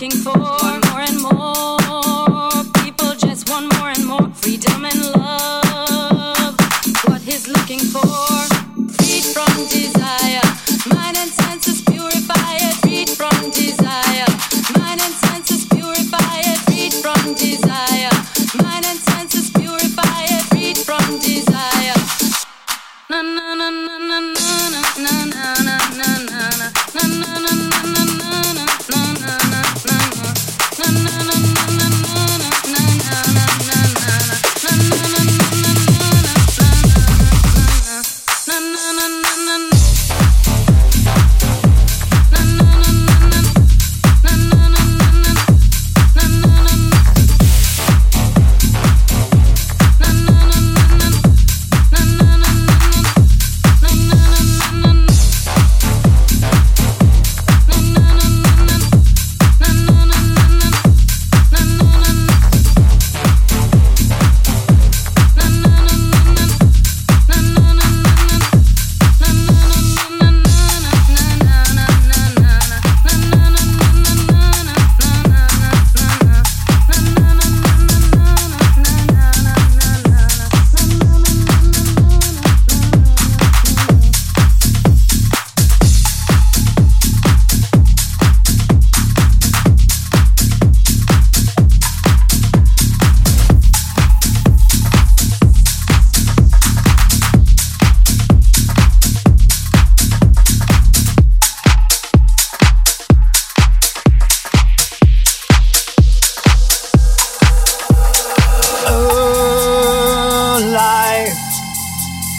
looking for.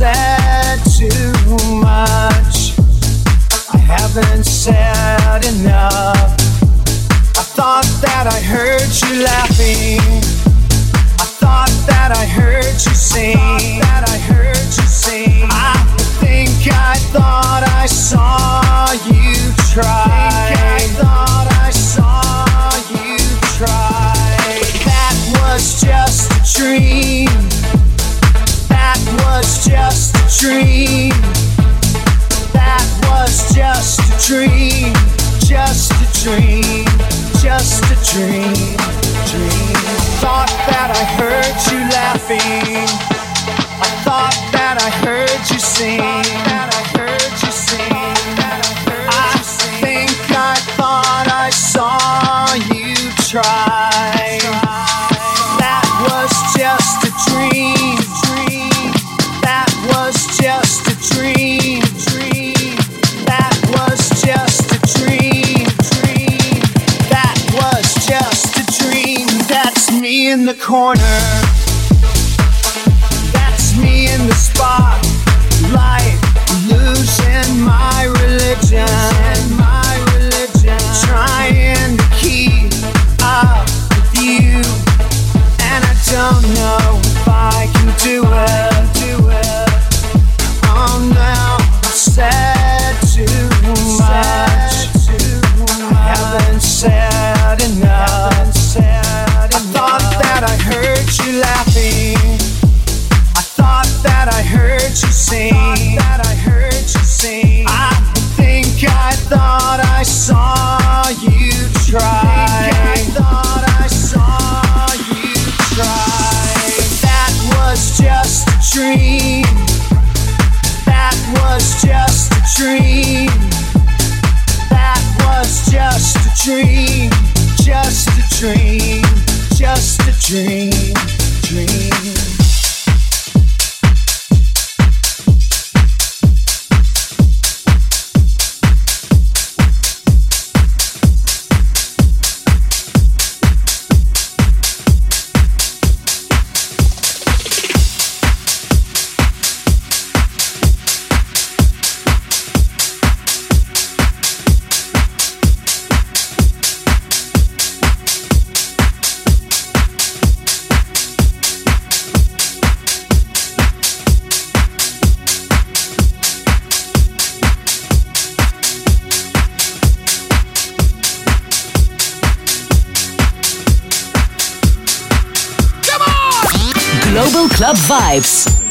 said too much. I haven't said enough. I thought that I heard you laughing that I heard you sing. That I heard you sing. I think I thought I saw you try. Think I thought I saw you try. That was just a dream. That was just a dream. That was just a dream. Just a dream. Just a dream. Dream thought that I heard you laughing. I thought that I heard you sing. corner. Global Club Vibes.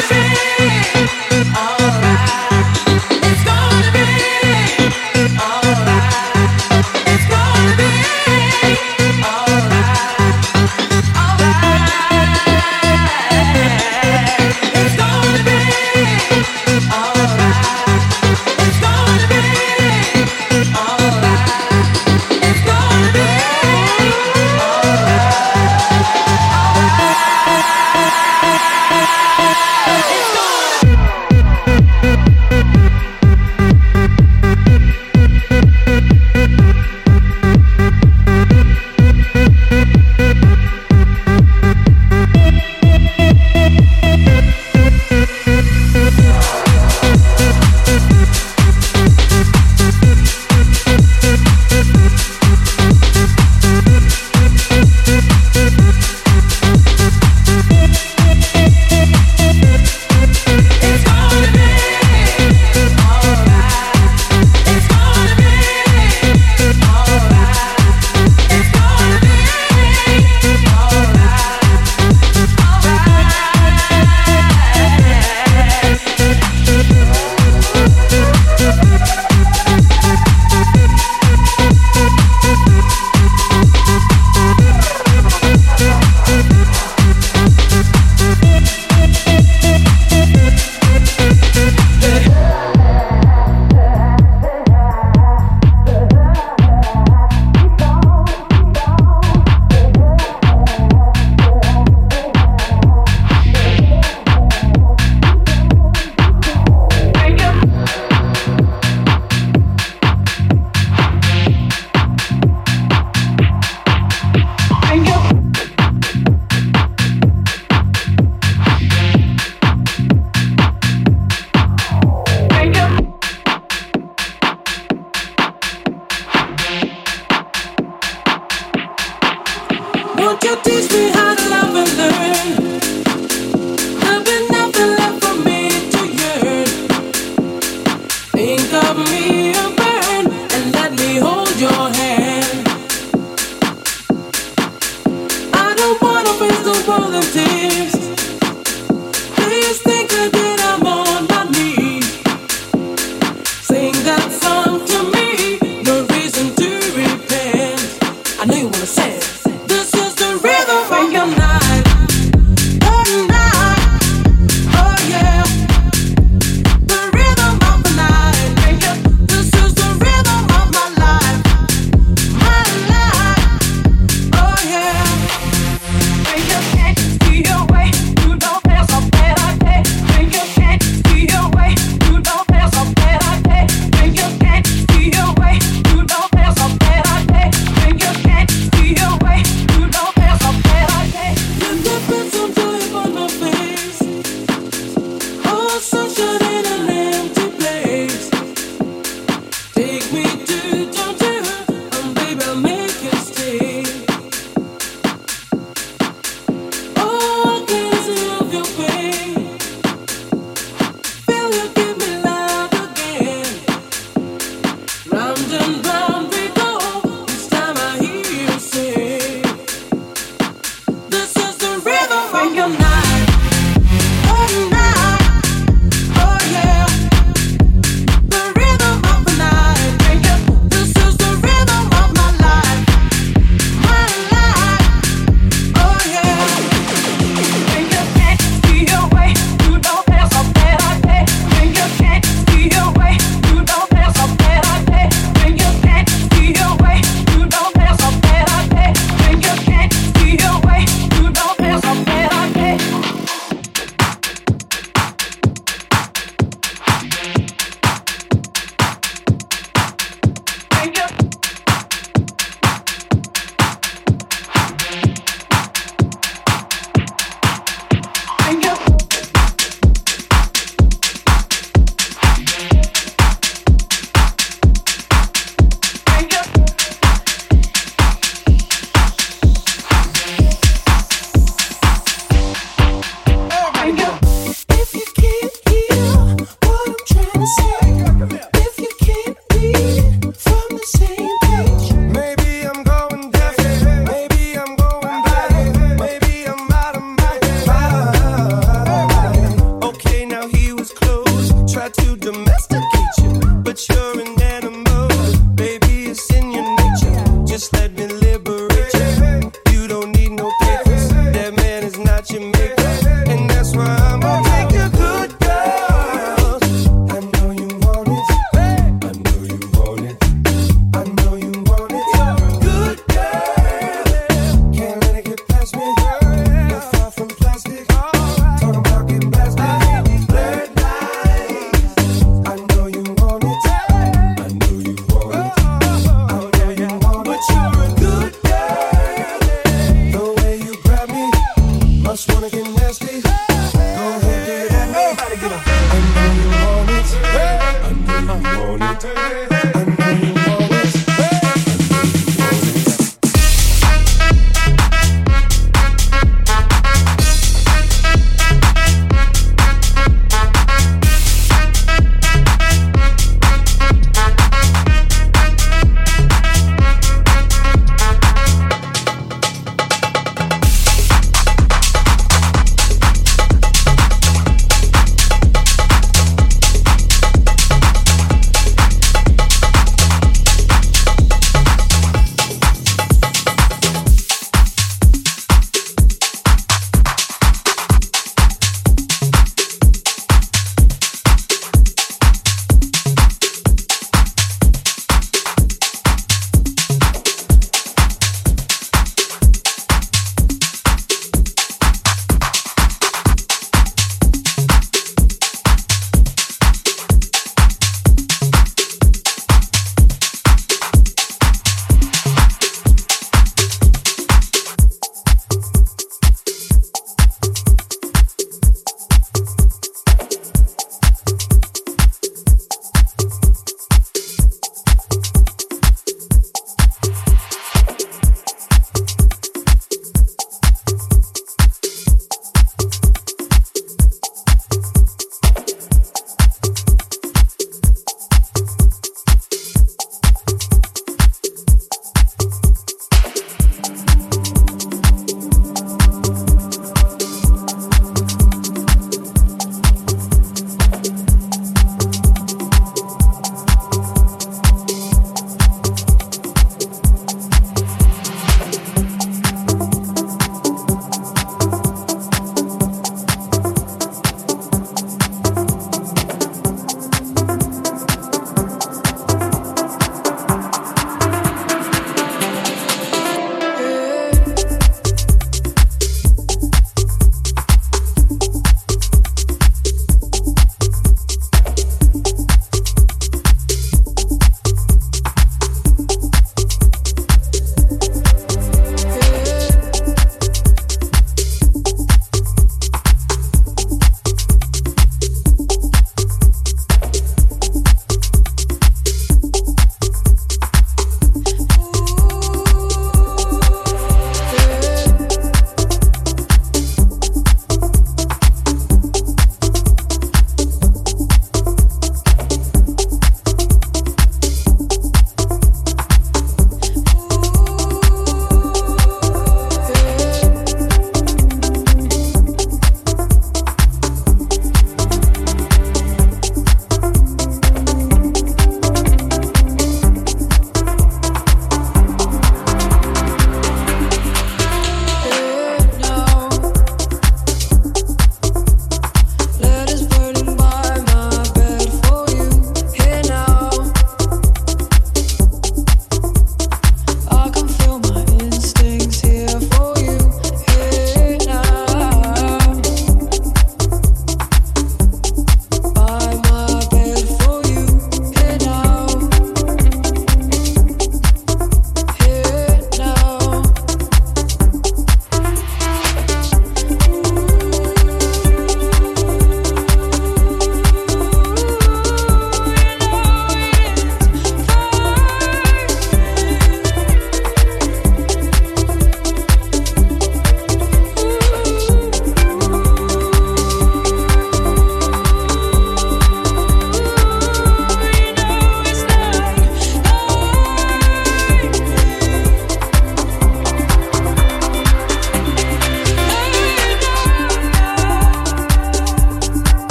I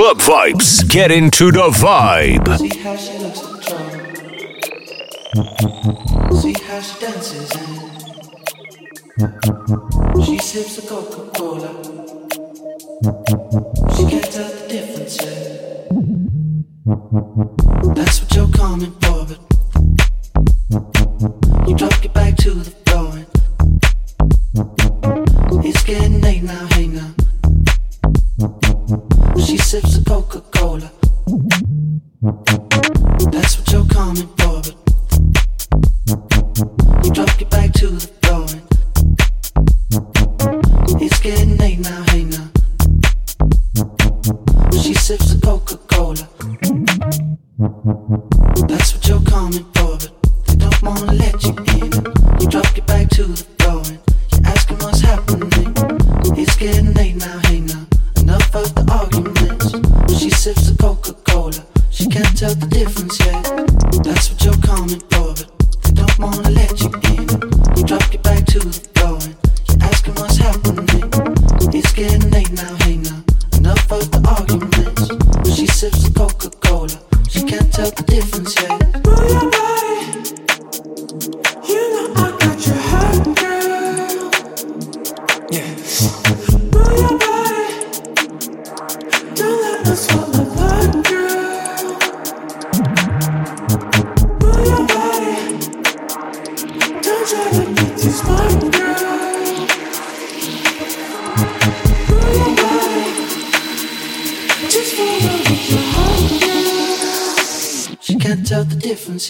Club vibes. Get into the vibe. See how she looks at the See how she dances she sips a Coca Cola. She can't tell the difference.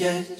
yet.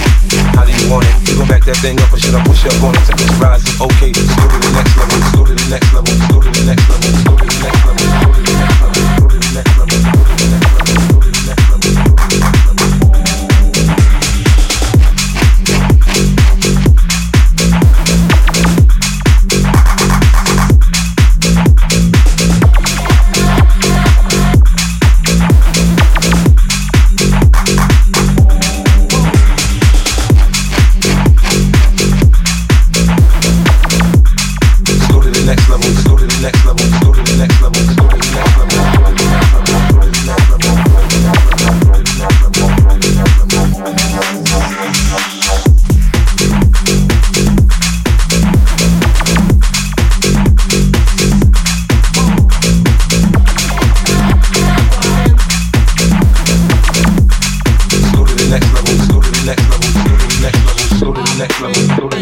You want it? You gon' back that thing up or should I push up on it? Temperature rising, okay. Let's go to the next level. Let's go to the next level. Let's go to the next level. Let's go to the next level. Let's go to the next level. to the next level, go to the next level, go to the next level, go to the next level.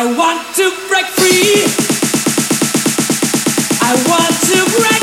I want to break free. I want to break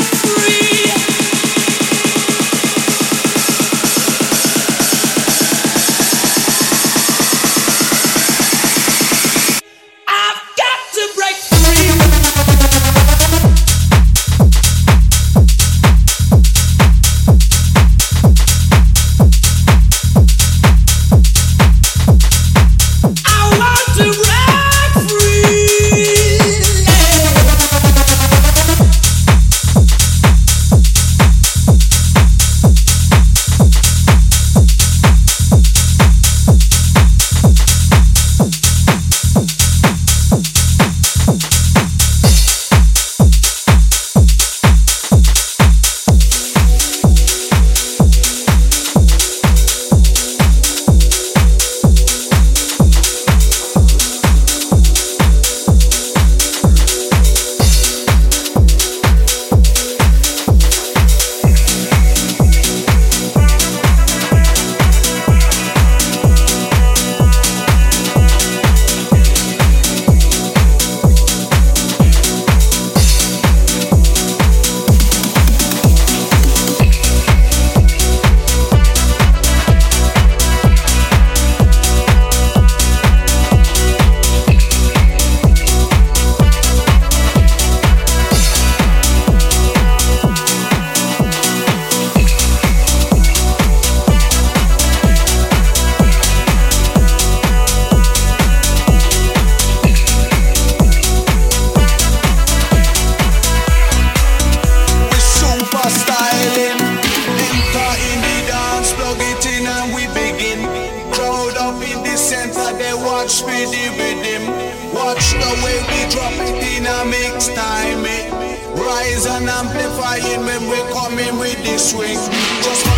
the way we drop it in a mix time. It. Rise and amplifying when we coming with this swing. Just